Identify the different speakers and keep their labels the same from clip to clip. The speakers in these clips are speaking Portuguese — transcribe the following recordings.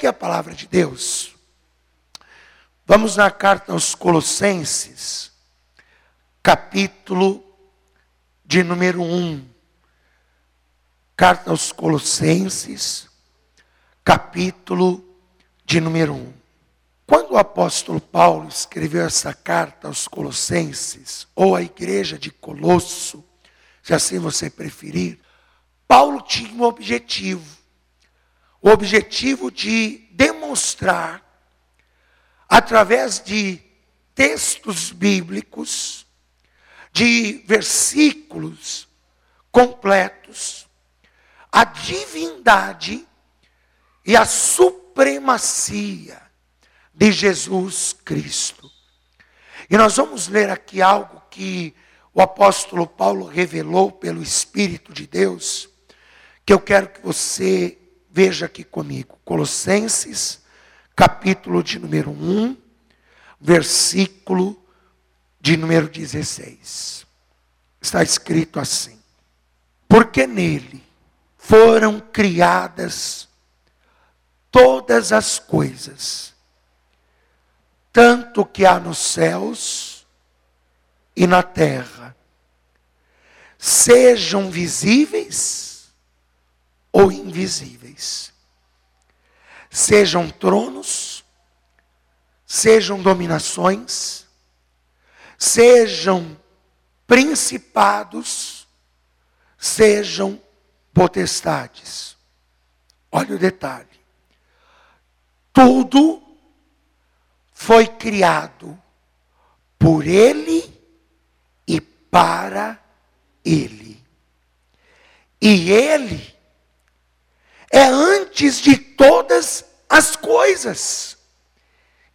Speaker 1: Pegue a palavra de Deus. Vamos na carta aos Colossenses, capítulo de número 1. Carta aos Colossenses, capítulo de número 1. Quando o apóstolo Paulo escreveu essa carta aos Colossenses, ou à igreja de Colosso, se assim você preferir, Paulo tinha um objetivo. O objetivo de demonstrar, através de textos bíblicos, de versículos completos, a divindade e a supremacia de Jesus Cristo. E nós vamos ler aqui algo que o apóstolo Paulo revelou pelo Espírito de Deus, que eu quero que você veja aqui comigo. Colossenses, capítulo de número 1, versículo de número 16. Está escrito assim: Porque nele foram criadas todas as coisas tanto que há nos céus e na terra, sejam visíveis ou invisíveis, sejam tronos, sejam dominações, sejam principados, sejam potestades. Olha o detalhe. Tudo foi criado por Ele e para Ele. E Ele é antes de todas as coisas.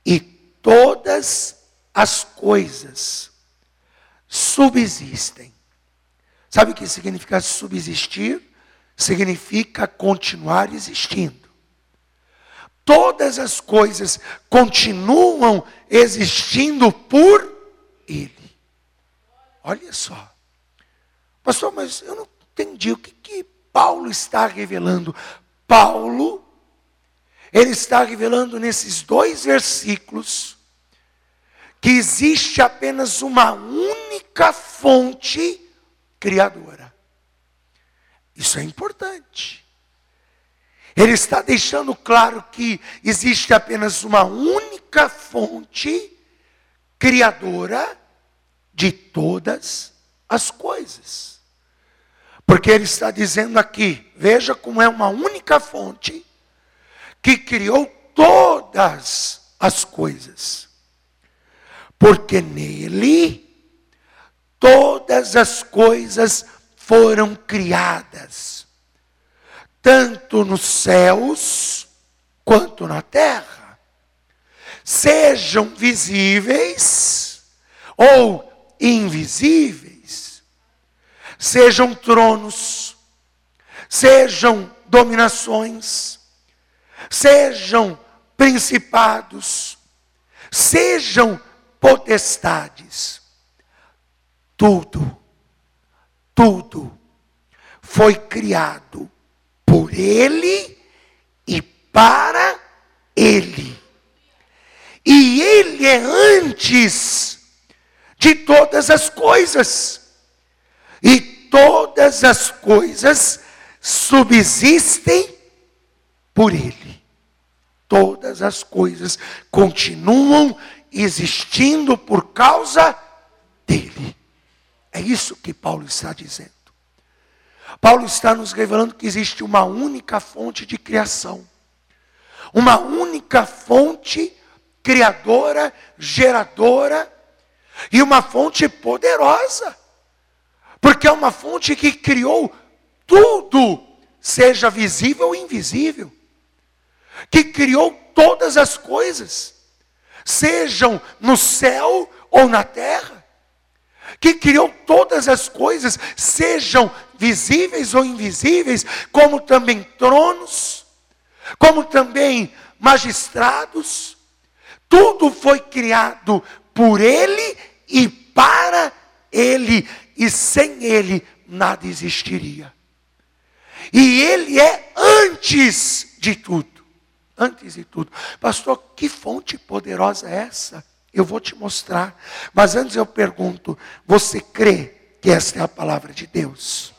Speaker 1: E todas as coisas subsistem. Sabe o que significa subsistir? Significa continuar existindo todas as coisas continuam existindo por Ele. Olha só. Pastor, mas eu não entendi o que, que Paulo está revelando. Paulo, ele está revelando nesses dois versículos que existe apenas uma única fonte criadora. Isso é importante. Ele está deixando claro que existe apenas uma única fonte criadora de todas as coisas. Porque ele está dizendo aqui, veja como é uma única fonte que criou todas as coisas. Porque nele todas as coisas foram criadas tanto nos céus quanto na terra, sejam visíveis ou invisíveis, sejam tronos, sejam dominações, sejam principados, sejam potestades, tudo, tudo foi criado por Ele e para Ele. E Ele é antes de todas as coisas. E todas as coisas subsistem por Ele. Todas as coisas continuam existindo por causa dele. É isso que Paulo está dizendo. Paulo está nos revelando que existe uma única fonte de criação, uma única fonte criadora, geradora, e uma fonte poderosa, porque é uma fonte que criou tudo, seja visível ou invisível, que criou todas as coisas, sejam no céu ou na terra, que criou todas as coisas, sejam visíveis ou invisíveis, como também tronos, como também magistrados. Tudo foi criado por Ele e para Ele, e sem Ele nada existiria. E Ele é antes de tudo. antes de tudo. Pastor, que fonte poderosa é essa? Eu vou te mostrar. Mas antes eu pergunto: você crê que esta é a palavra de Deus?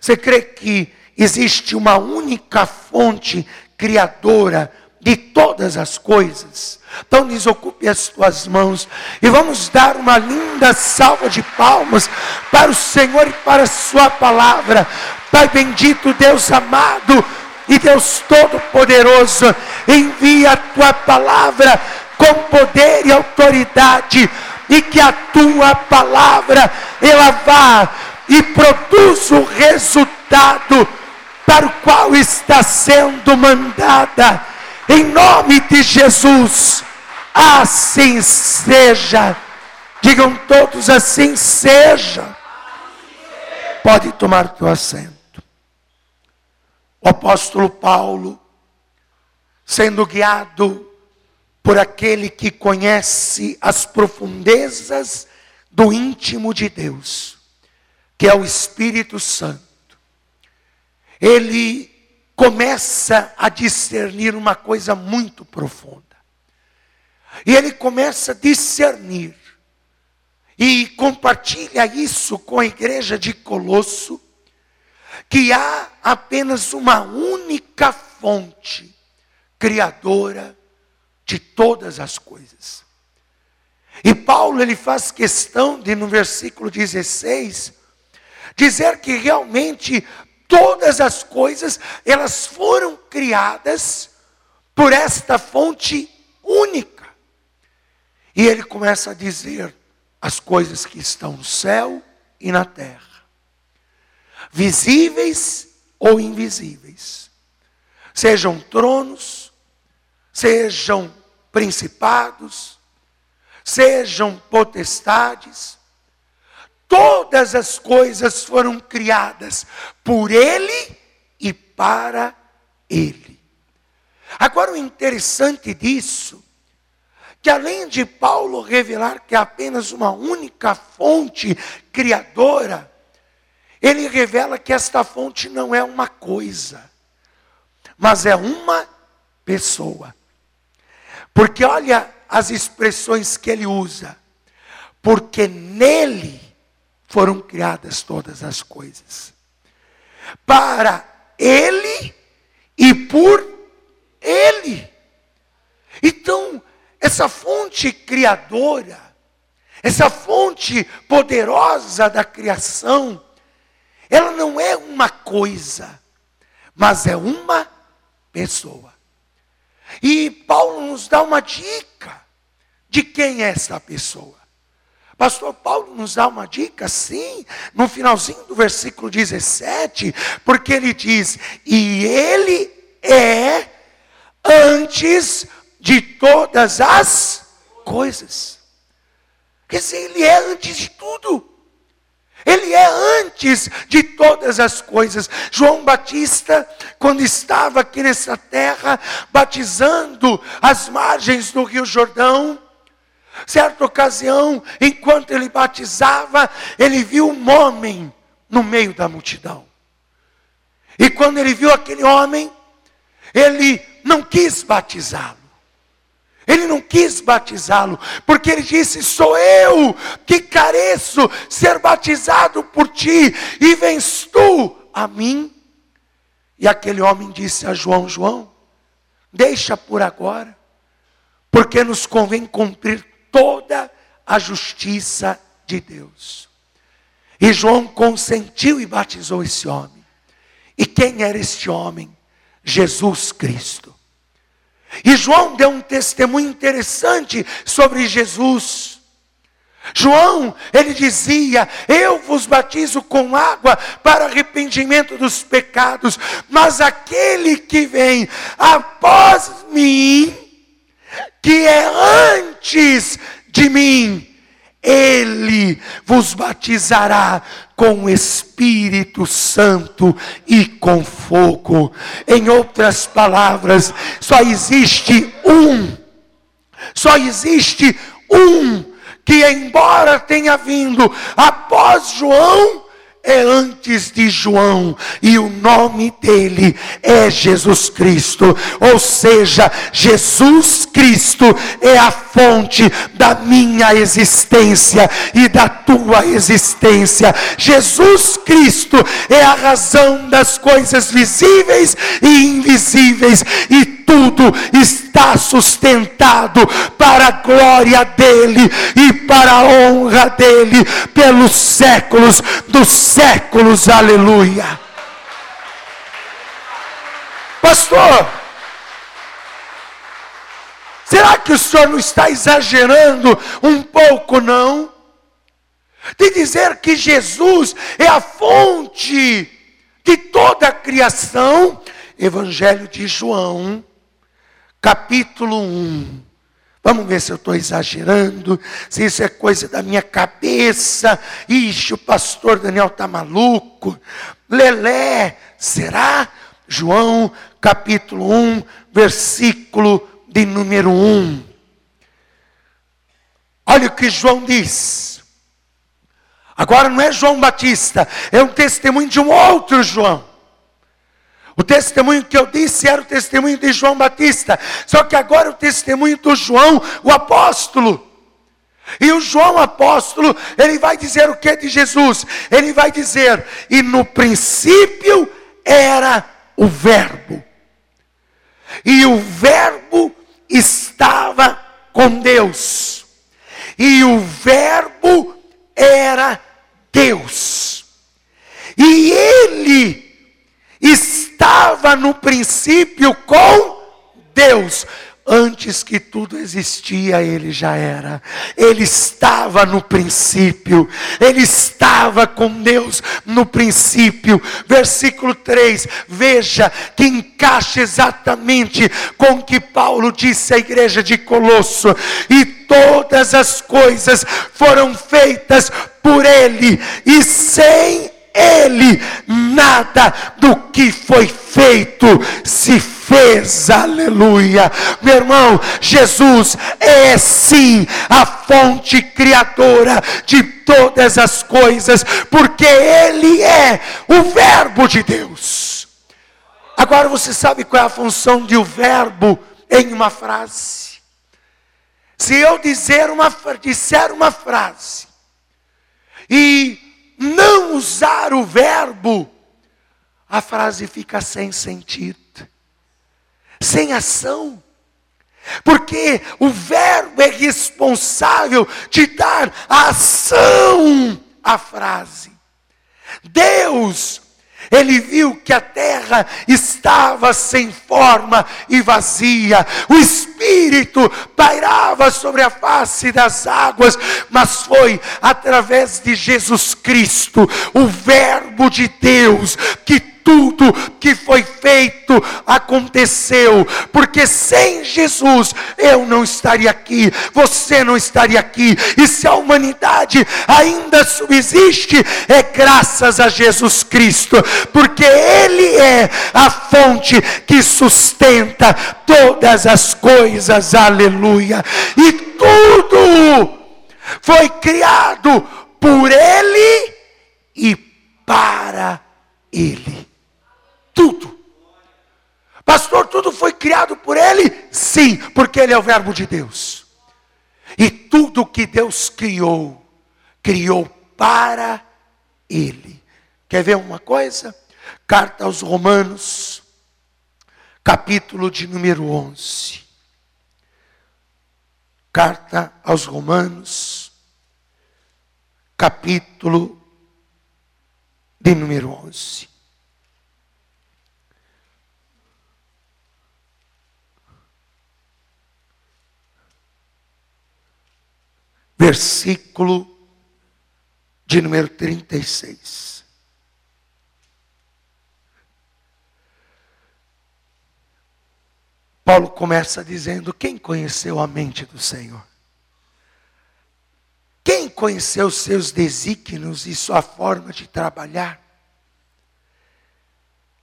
Speaker 1: Você crê que existe uma única fonte criadora de todas as coisas? Então desocupe as tuas mãos e vamos dar uma linda salva de palmas para o Senhor e para a sua palavra. Pai bendito, Deus amado e Deus todo-poderoso, envia a tua palavra com poder e autoridade e que a tua palavra ela vá e produza o resultado para o qual está sendo mandada em nome de Jesus, assim seja. Digam todos assim seja. Pode tomar teu assento. O apóstolo Paulo, sendo guiado por aquele que conhece as profundezas do íntimo de Deus, que é o Espírito Santo, ele começa a discernir uma coisa muito profunda. E ele começa a discernir e compartilha isso com a igreja de Colosso, que há apenas uma única fonte criadora de todas as coisas. E Paulo ele faz questão de no versículo 16 dizer que realmente todas as coisas, elas foram criadas por esta fonte única. E ele começa a dizer as coisas que estão no céu e na terra, visíveis ou invisíveis, sejam tronos, sejam principados, sejam potestades, todas as coisas foram criadas por Ele e para Ele. Agora, o interessante disso, que além de Paulo revelar que é apenas uma única fonte criadora, ele revela que esta fonte não é uma coisa, mas é uma pessoa. Porque olha as expressões que ele usa. Porque nele foram criadas todas as coisas. Para Ele e por Ele. Então, essa fonte criadora, essa fonte poderosa da criação, ela não é uma coisa, mas é uma pessoa. E Paulo nos dá uma dica de quem é essa pessoa. Pastor Paulo nos dá uma dica, sim, no finalzinho do versículo 17, porque ele diz: E ele é antes de todas as coisas. Quer dizer, ele é antes de tudo. Ele é antes de todas as coisas. João Batista, quando estava aqui nessa terra, batizando as margens do Rio Jordão, Certa ocasião, enquanto ele batizava, ele viu um homem no meio da multidão. E quando ele viu aquele homem, ele não quis batizá-lo. Ele não quis batizá-lo, porque ele disse: Sou eu que careço ser batizado por ti, e vens tu a mim. E aquele homem disse a João: João, deixa por agora, porque nos convém cumprir toda a justiça de Deus. E João consentiu e batizou esse homem. E quem era este homem? Jesus Cristo. E João deu um testemunho interessante sobre Jesus. João, ele dizia: Eu vos batizo com água para arrependimento dos pecados, mas aquele que vem após mim, que é antes de mim, ele vos batizará com Espírito Santo e com fogo. Em outras palavras, só existe um, só existe um que, embora tenha vindo após João, é antes de João e o nome dele é Jesus Cristo. Ou seja, Jesus Cristo é a fonte da minha existência e da tua existência. Jesus Cristo é a razão das coisas visíveis e invisíveis e tudo está sustentado para a glória dele e para a honra dele pelos séculos dos séculos. Aleluia. Pastor, será que o senhor não está exagerando um pouco, não? De dizer que Jesus é a fonte de toda a criação, Evangelho de João, capítulo 1. Vamos ver se eu estou exagerando, se isso é coisa da minha cabeça. Ixi, o pastor Daniel está maluco. Lelé, será? João capítulo 1, versículo de número 1. Olha o que João diz. Agora não é João Batista, é um testemunho de um outro João. O testemunho que eu disse era o testemunho de João Batista, só que agora o testemunho do João, o apóstolo. E o João apóstolo, ele vai dizer o que de Jesus? Ele vai dizer: "E no princípio era o verbo. E o verbo estava com Deus. E o verbo era Deus. E ele no princípio com Deus. Antes que tudo existia, ele já era. Ele estava no princípio. Ele estava com Deus no princípio. Versículo 3. Veja que encaixa exatamente com o que Paulo disse à igreja de Colosso. E todas as coisas foram feitas por ele, e sem ele, nada do que foi feito se fez, aleluia. Meu irmão, Jesus é sim a fonte criadora de todas as coisas, porque Ele é o Verbo de Deus. Agora você sabe qual é a função de o um verbo em uma frase? Se eu dizer uma, disser uma frase e não usar o verbo, a frase fica sem sentido, sem ação. Porque o verbo é responsável de dar ação à frase. Deus ele viu que a terra estava sem forma e vazia, o Espírito pairava sobre a face das águas, mas foi através de Jesus Cristo, o Verbo de Deus, que tudo que foi feito aconteceu, porque sem Jesus eu não estaria aqui, você não estaria aqui, e se a humanidade ainda subsiste, é graças a Jesus Cristo, porque Ele é a fonte que sustenta todas as coisas, aleluia, e tudo foi criado por Ele e para Ele. Tudo. Pastor, tudo foi criado por Ele? Sim, porque Ele é o Verbo de Deus. E tudo que Deus criou, criou para Ele. Quer ver uma coisa? Carta aos Romanos, capítulo de número 11. Carta aos Romanos, capítulo de número 11. Versículo de número 36. Paulo começa dizendo: Quem conheceu a mente do Senhor? Quem conheceu seus desígnios e sua forma de trabalhar?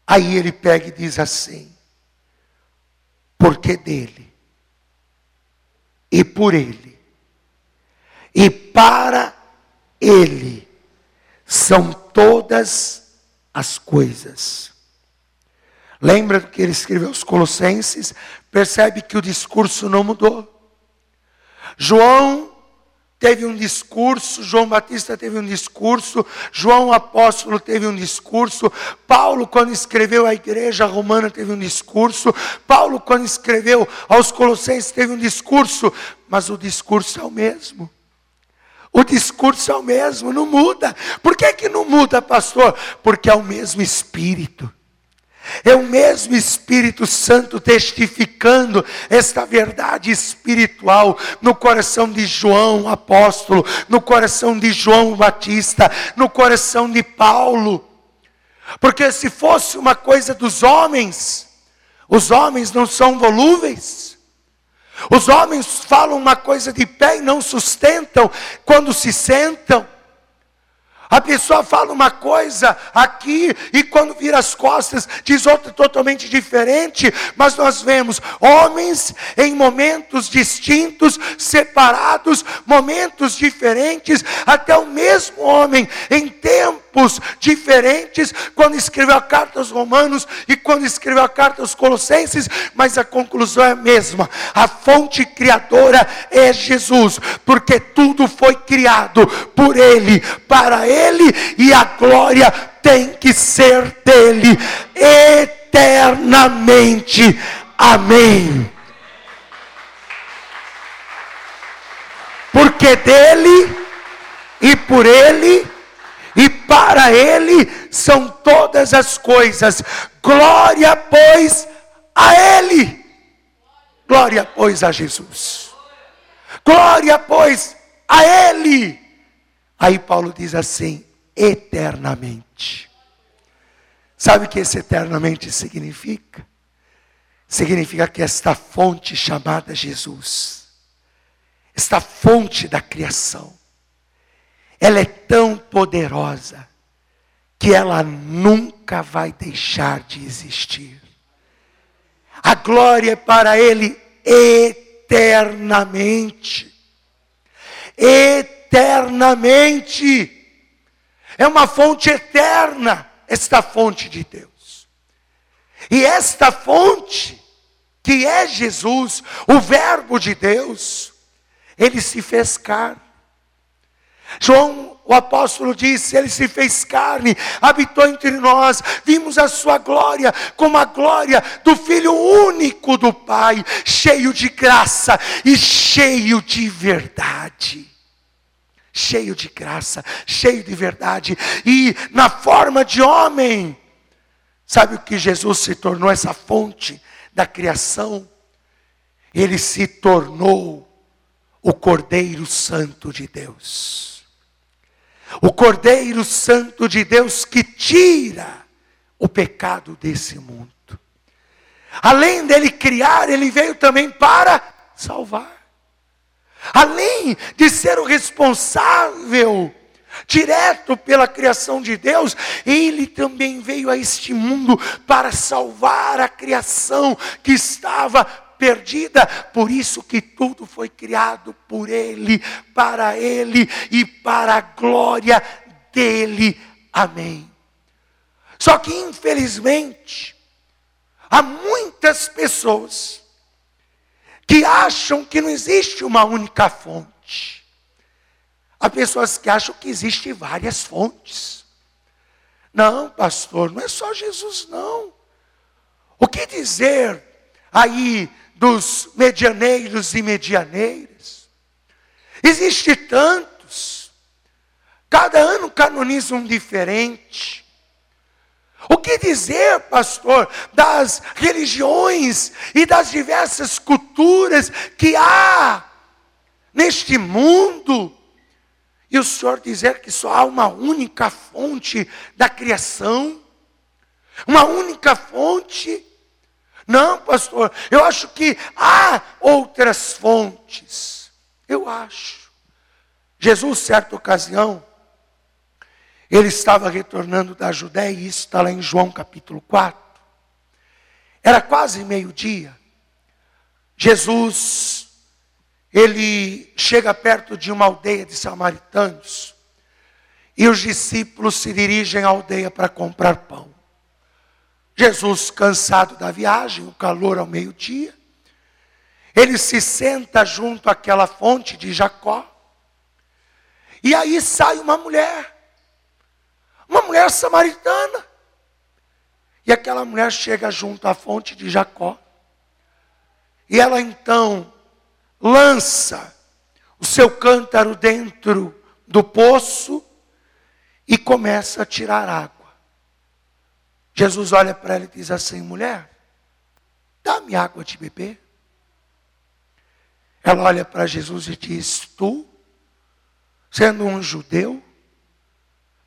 Speaker 1: Aí ele pega e diz assim: Porque dele e por ele e para Ele são todas as coisas. Lembra do que ele escreveu aos Colossenses? Percebe que o discurso não mudou. João teve um discurso, João Batista teve um discurso, João Apóstolo teve um discurso, Paulo, quando escreveu à igreja romana, teve um discurso, Paulo, quando escreveu aos Colossenses, teve um discurso, mas o discurso é o mesmo. O discurso é o mesmo, não muda. Por que, que não muda, pastor? Porque é o mesmo Espírito. É o mesmo Espírito Santo testificando esta verdade espiritual no coração de João apóstolo, no coração de João Batista, no coração de Paulo. Porque se fosse uma coisa dos homens, os homens não são volúveis. Os homens falam uma coisa de pé e não sustentam quando se sentam. A pessoa fala uma coisa aqui e quando vira as costas diz outra totalmente diferente, mas nós vemos homens em momentos distintos, separados, momentos diferentes, até o mesmo homem em tempos diferentes, quando escreveu a carta aos Romanos e quando escreveu a carta aos Colossenses, mas a conclusão é a mesma. A fonte criadora é Jesus, porque tudo foi criado por ele, para ele e a glória tem que ser dele eternamente. Amém. Porque dele e por ele e para ele são todas as coisas. Glória, pois, a ele. Glória, pois, a Jesus. Glória, pois, a ele. Aí Paulo diz assim: eternamente. Sabe o que esse eternamente significa? Significa que esta fonte chamada Jesus, esta fonte da criação, ela é tão poderosa que ela nunca vai deixar de existir. A glória é para Ele eternamente. Eternamente. É uma fonte eterna, esta fonte de Deus. E esta fonte, que é Jesus, o Verbo de Deus, ele se fez carne. João, o apóstolo disse: Ele se fez carne, habitou entre nós, vimos a sua glória, como a glória do Filho único do Pai, cheio de graça e cheio de verdade cheio de graça, cheio de verdade, e na forma de homem. Sabe o que Jesus se tornou essa fonte da criação? Ele se tornou o Cordeiro Santo de Deus. O Cordeiro Santo de Deus que tira o pecado desse mundo. Além dele criar, ele veio também para salvar. Além de ser o responsável direto pela criação de Deus, ele também veio a este mundo para salvar a criação que estava perdida. Por isso que tudo foi criado por ele, para ele e para a glória dele. Amém. Só que infelizmente há muitas pessoas que acham que não existe uma única fonte. Há pessoas que acham que existem várias fontes. Não, pastor, não é só Jesus, não. O que dizer aí dos medianeiros e medianeiras? Existem tantos. Cada ano canoniza um diferente. O que dizer, pastor, das religiões e das diversas culturas que há neste mundo? E o senhor dizer que só há uma única fonte da criação? Uma única fonte? Não, pastor, eu acho que há outras fontes. Eu acho. Jesus, certa ocasião, ele estava retornando da Judéia, e isso está lá em João capítulo 4. Era quase meio-dia. Jesus, ele chega perto de uma aldeia de samaritanos. e os discípulos se dirigem à aldeia para comprar pão. Jesus, cansado da viagem, o calor ao meio-dia, ele se senta junto àquela fonte de Jacó. E aí sai uma mulher, uma mulher samaritana. E aquela mulher chega junto à fonte de Jacó. E ela então lança o seu cântaro dentro do poço e começa a tirar água. Jesus olha para ela e diz assim: mulher, dá-me água de beber. Ela olha para Jesus e diz: Tu, sendo um judeu,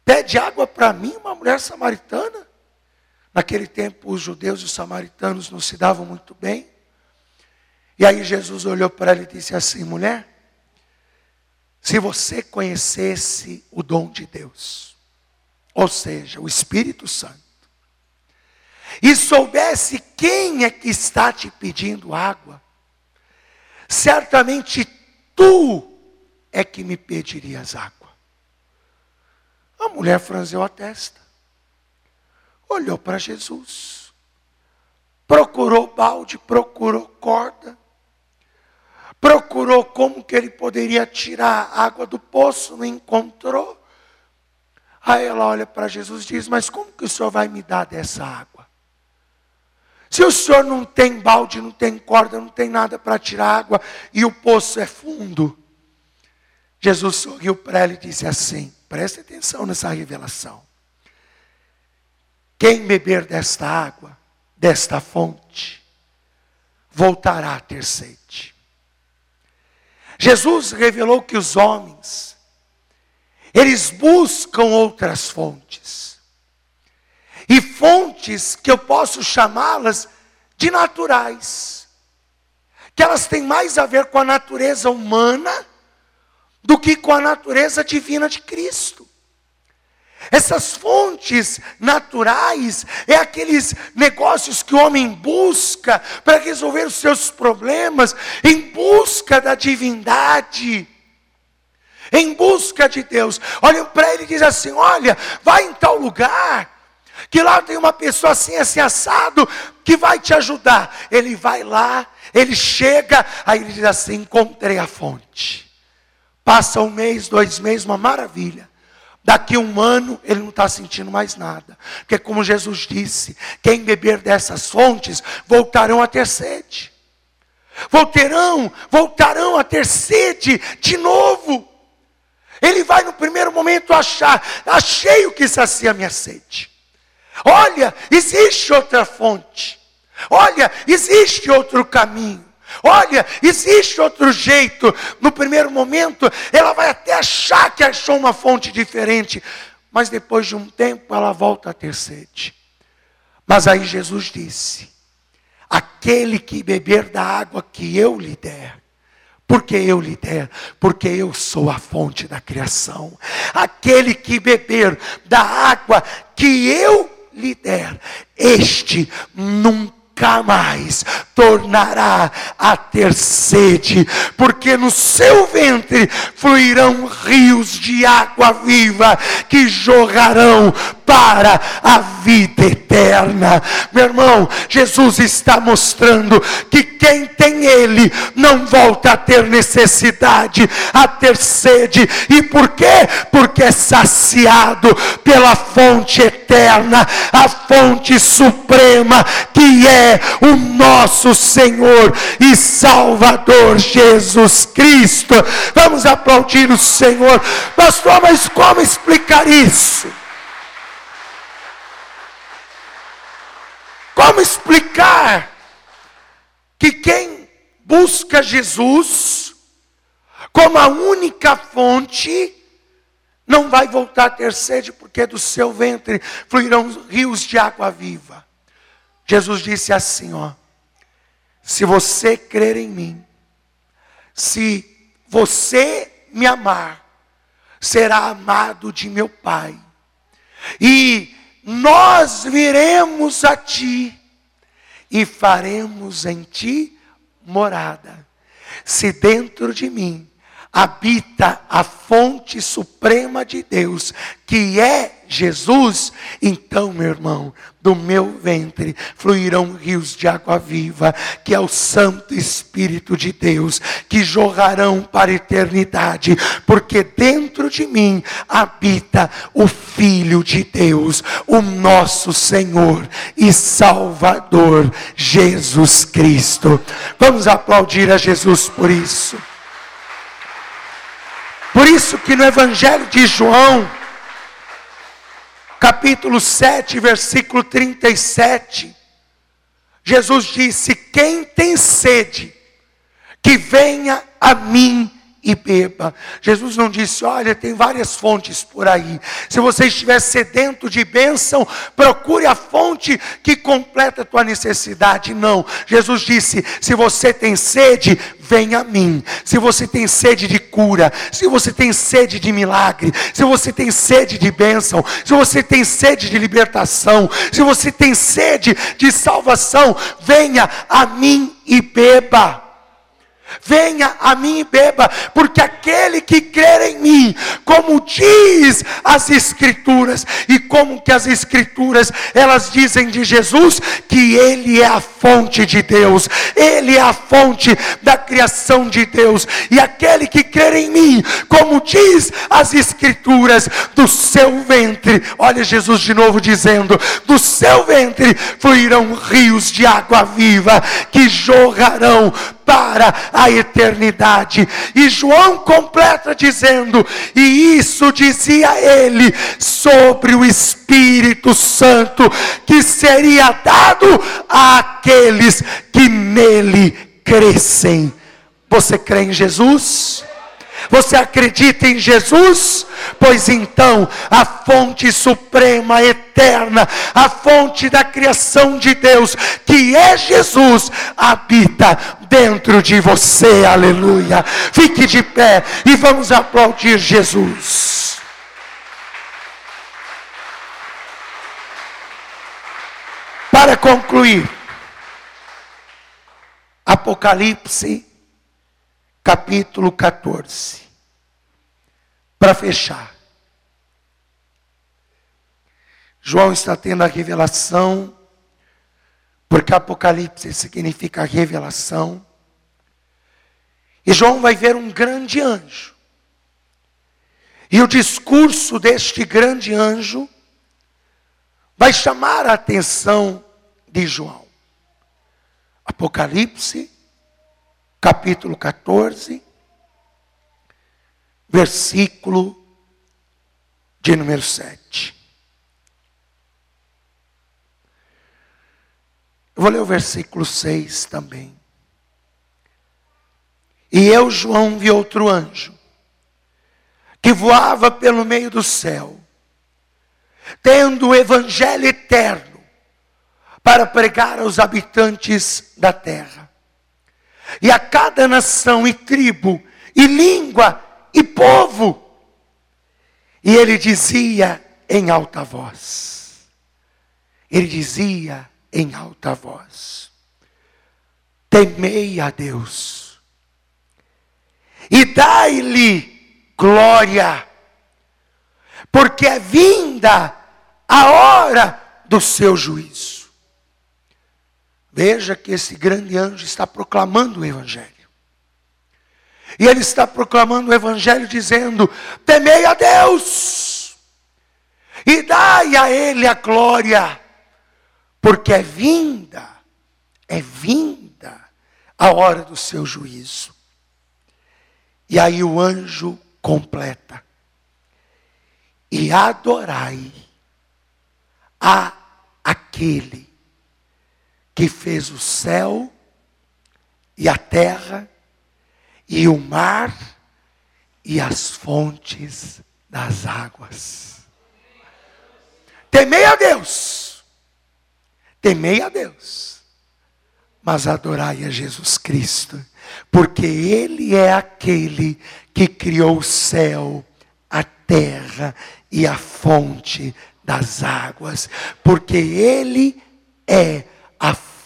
Speaker 1: pede água para mim, uma mulher samaritana? Naquele tempo, os judeus e os samaritanos não se davam muito bem. E aí Jesus olhou para ela e disse assim: mulher, se você conhecesse o dom de Deus, ou seja, o Espírito Santo, e soubesse quem é que está te pedindo água, certamente tu é que me pedirias água. A mulher franzeu a testa, olhou para Jesus, procurou balde, procurou corda, procurou como que ele poderia tirar a água do poço, não encontrou. Aí ela olha para Jesus e diz: Mas como que o senhor vai me dar dessa água? Se o senhor não tem balde, não tem corda, não tem nada para tirar água e o poço é fundo. Jesus sorriu para ela e disse assim: preste atenção nessa revelação. Quem beber desta água, desta fonte, voltará a ter sede. Jesus revelou que os homens eles buscam outras fontes. E fontes que eu posso chamá-las de naturais. Que elas têm mais a ver com a natureza humana do que com a natureza divina de Cristo. Essas fontes naturais é aqueles negócios que o homem busca para resolver os seus problemas em busca da divindade em busca de Deus. Olha para ele e diz assim: Olha, vai em tal lugar, que lá tem uma pessoa assim, assim, assado, que vai te ajudar. Ele vai lá, ele chega, aí ele diz assim: Encontrei a fonte. Passa um mês, dois meses, uma maravilha. Daqui um ano ele não está sentindo mais nada. Porque, como Jesus disse, quem beber dessas fontes voltarão a ter sede. Voltarão, voltarão a ter sede de novo. Ele vai no primeiro momento achar, achei o que sacia a minha sede. Olha, existe outra fonte. Olha, existe outro caminho. Olha, existe outro jeito. No primeiro momento, ela vai até achar que achou uma fonte diferente, mas depois de um tempo ela volta a ter sede. Mas aí Jesus disse: Aquele que beber da água que eu lhe der, porque eu lhe der, porque eu sou a fonte da criação. Aquele que beber da água que eu lhe der, este nunca nunca mais tornará a ter sede, porque no seu ventre fluirão rios de água viva que jorrarão para a vida eterna. Meu irmão, Jesus está mostrando que quem tem Ele não volta a ter necessidade, a ter sede. E por quê? Porque é saciado pela fonte eterna, a fonte suprema que é o nosso Senhor e Salvador Jesus Cristo. Vamos aplaudir o Senhor. Pastor, mas como explicar isso? Como explicar que quem busca Jesus como a única fonte não vai voltar a ter sede, porque do seu ventre fluirão rios de água viva. Jesus disse assim, ó: Se você crer em mim, se você me amar, será amado de meu Pai. E nós viremos a ti e faremos em ti morada. Se dentro de mim habita a fonte suprema de Deus, que é Jesus, então, meu irmão, do meu ventre fluirão rios de água viva, que é o Santo Espírito de Deus, que jorrarão para a eternidade, porque dentro de mim habita o Filho de Deus, o nosso Senhor e Salvador, Jesus Cristo. Vamos aplaudir a Jesus por isso. Por isso que no Evangelho de João, capítulo 7, versículo 37, Jesus disse: Quem tem sede, que venha a mim e beba. Jesus não disse, olha, tem várias fontes por aí. Se você estiver sedento de bênção, procure a fonte que completa a tua necessidade. Não. Jesus disse: se você tem sede, venha a mim. Se você tem sede de cura, se você tem sede de milagre, se você tem sede de bênção, se você tem sede de libertação, se você tem sede de salvação, venha a mim e beba. Venha a mim e beba, porque aquele que crer em mim, como diz as escrituras, e como que as escrituras, elas dizem de Jesus que ele é a fonte de Deus, ele é a fonte da criação de Deus, e aquele que crer em mim, como diz as escrituras, do seu ventre, olha Jesus de novo dizendo, do seu ventre fluirão rios de água viva que jorrarão para a eternidade. E João completa dizendo: E isso dizia ele sobre o Espírito Santo, que seria dado àqueles que nele crescem. Você crê em Jesus? Você acredita em Jesus? Pois então, a fonte suprema, eterna, a fonte da criação de Deus, que é Jesus, habita dentro de você. Aleluia. Fique de pé e vamos aplaudir Jesus. Para concluir, Apocalipse capítulo 14. Para fechar. João está tendo a revelação, porque Apocalipse significa revelação. E João vai ver um grande anjo. E o discurso deste grande anjo vai chamar a atenção de João. Apocalipse capítulo 14, versículo de número 7. Eu vou ler o versículo 6 também. E eu, João, vi outro anjo, que voava pelo meio do céu, tendo o evangelho eterno para pregar aos habitantes da terra e a cada nação e tribo e língua e povo. E ele dizia em alta voz, ele dizia em alta voz: temei a Deus e dai-lhe glória, porque é vinda a hora do seu juízo. Veja que esse grande anjo está proclamando o Evangelho. E ele está proclamando o Evangelho dizendo: temei a Deus e dai a Ele a glória, porque é vinda, é vinda a hora do seu juízo. E aí o anjo completa: e adorai a aquele que fez o céu e a terra e o mar e as fontes das águas. Temei a Deus, temei a Deus, mas adorai a Jesus Cristo, porque Ele é aquele que criou o céu, a terra e a fonte das águas, porque Ele é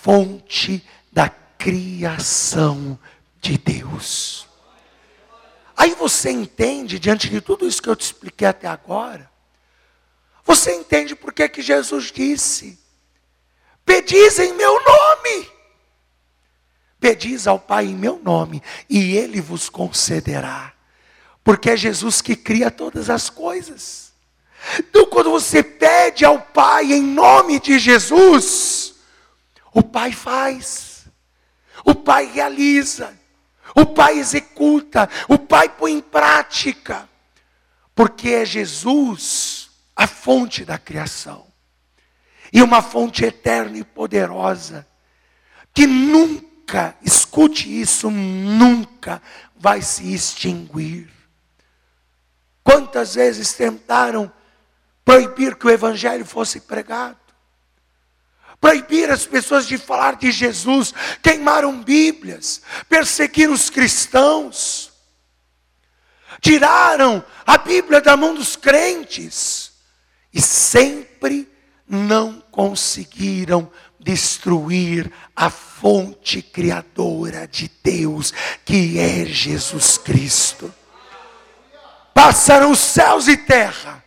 Speaker 1: fonte da criação de Deus. Aí você entende, diante de tudo isso que eu te expliquei até agora, você entende por que que Jesus disse: Pedis em meu nome. Pedis ao Pai em meu nome, e Ele vos concederá. Porque é Jesus que cria todas as coisas. Então, quando você pede ao Pai em nome de Jesus, o Pai faz, o Pai realiza, o Pai executa, o Pai põe em prática, porque é Jesus a fonte da criação, e uma fonte eterna e poderosa, que nunca, escute isso, nunca vai se extinguir. Quantas vezes tentaram proibir que o Evangelho fosse pregado? Proibir as pessoas de falar de Jesus, queimaram Bíblias, perseguiram os cristãos, tiraram a Bíblia da mão dos crentes e sempre não conseguiram destruir a fonte criadora de Deus, que é Jesus Cristo. Passaram os céus e terra,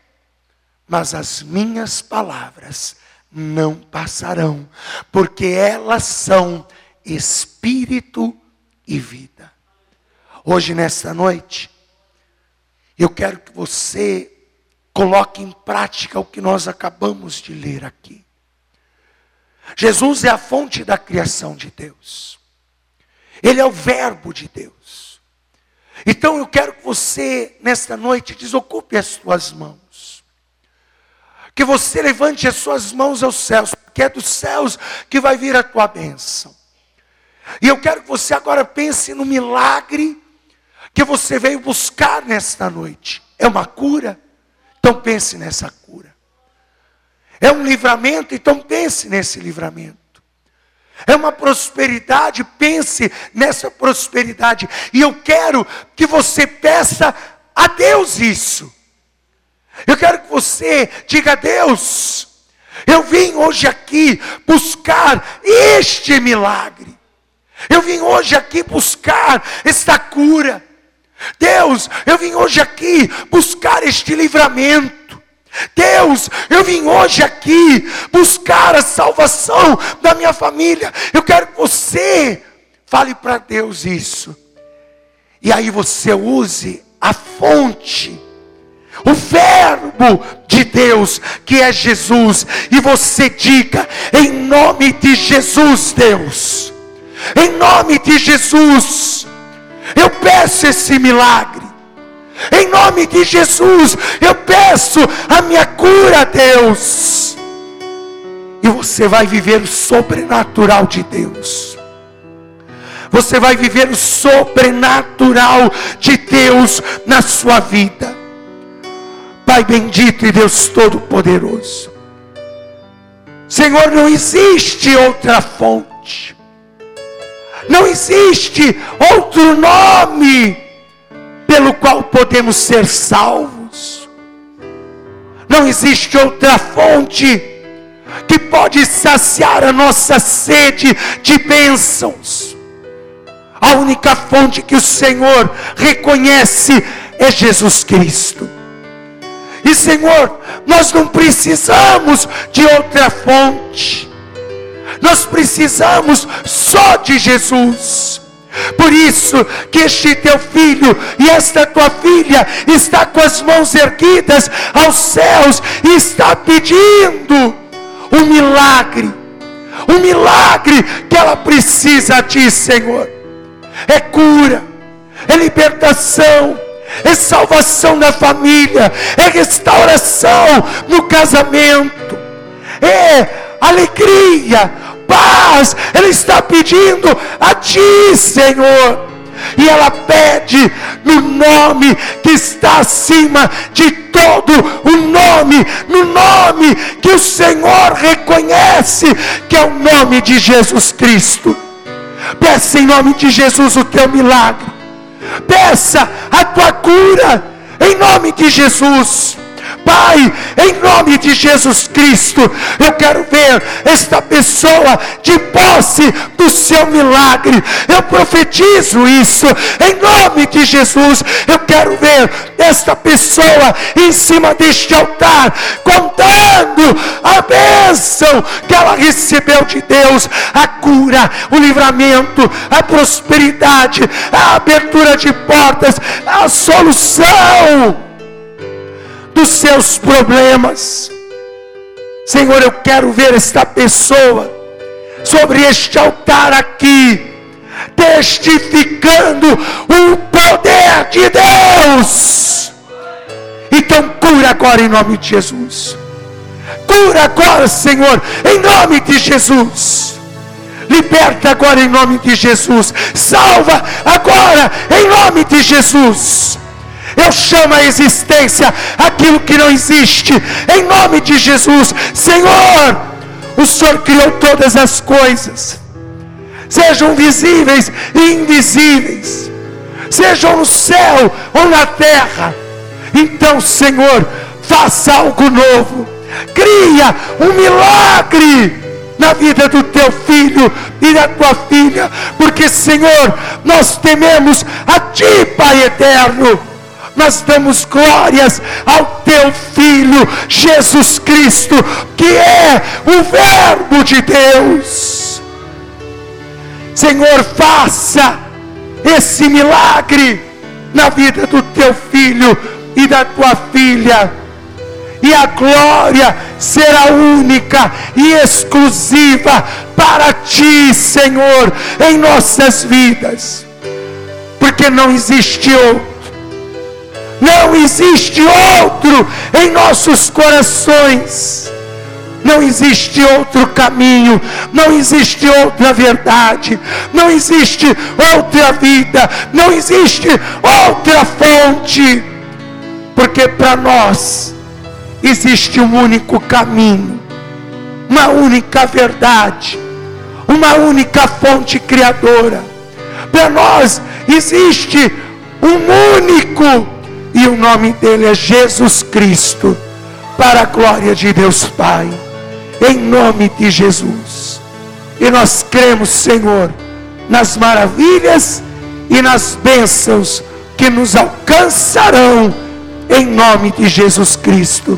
Speaker 1: mas as minhas palavras não passarão, porque elas são espírito e vida. Hoje, nesta noite, eu quero que você coloque em prática o que nós acabamos de ler aqui. Jesus é a fonte da criação de Deus. Ele é o Verbo de Deus. Então eu quero que você, nesta noite, desocupe as suas mãos que você levante as suas mãos aos céus, porque é dos céus que vai vir a tua bênção. E eu quero que você agora pense no milagre que você veio buscar nesta noite. É uma cura? Então pense nessa cura. É um livramento? Então pense nesse livramento. É uma prosperidade? Pense nessa prosperidade. E eu quero que você peça a Deus isso. Eu quero que você diga a Deus, eu vim hoje aqui buscar este milagre. Eu vim hoje aqui buscar esta cura. Deus, eu vim hoje aqui buscar este livramento. Deus, eu vim hoje aqui buscar a salvação da minha família. Eu quero que você fale para Deus isso. E aí você use a fonte o Verbo de Deus, que é Jesus, e você diga, em nome de Jesus, Deus, em nome de Jesus, eu peço esse milagre, em nome de Jesus, eu peço a minha cura, Deus, e você vai viver o sobrenatural de Deus. Você vai viver o sobrenatural de Deus na sua vida. Pai bendito e Deus Todo-Poderoso. Senhor, não existe outra fonte, não existe outro nome pelo qual podemos ser salvos, não existe outra fonte que pode saciar a nossa sede de bênçãos. A única fonte que o Senhor reconhece é Jesus Cristo. E Senhor, nós não precisamos de outra fonte. Nós precisamos só de Jesus. Por isso que este teu filho e esta tua filha está com as mãos erguidas aos céus e está pedindo um milagre. Um milagre que ela precisa de, Senhor. É cura, é libertação, é salvação da família, é restauração no casamento, é alegria, paz. Ele está pedindo a Ti, Senhor. E ela pede no nome que está acima de todo o nome, no nome que o Senhor reconhece, que é o nome de Jesus Cristo. Peça em nome de Jesus o teu milagre peça a tua cura, em nome de Jesus. Pai, em nome de Jesus Cristo, eu quero ver esta pessoa de posse do seu milagre. Eu profetizo isso em nome de Jesus. Eu quero ver esta pessoa em cima deste altar contando a bênção que ela recebeu de Deus, a cura, o livramento, a prosperidade, a abertura de portas, a solução dos seus problemas. Senhor, eu quero ver esta pessoa sobre este altar aqui, testificando o poder de Deus. Então, cura agora em nome de Jesus. Cura agora, Senhor, em nome de Jesus. Liberta agora em nome de Jesus. Salva agora em nome de Jesus. Eu chamo a existência aquilo que não existe, em nome de Jesus. Senhor, o Senhor criou todas as coisas, sejam visíveis e invisíveis, sejam no céu ou na terra. Então, Senhor, faça algo novo, cria um milagre na vida do teu filho e da tua filha, porque, Senhor, nós tememos a Ti, Pai eterno nós damos glórias ao teu Filho Jesus Cristo, que é o Verbo de Deus. Senhor, faça esse milagre na vida do teu filho e da tua filha. E a glória será única e exclusiva para ti, Senhor, em nossas vidas. Porque não existe outro não existe outro em nossos corações. Não existe outro caminho, não existe outra verdade, não existe outra vida, não existe outra fonte, porque para nós existe um único caminho, uma única verdade, uma única fonte criadora. Para nós existe um único e o nome dele é Jesus Cristo, para a glória de Deus Pai, em nome de Jesus. E nós cremos, Senhor, nas maravilhas e nas bênçãos que nos alcançarão, em nome de Jesus Cristo.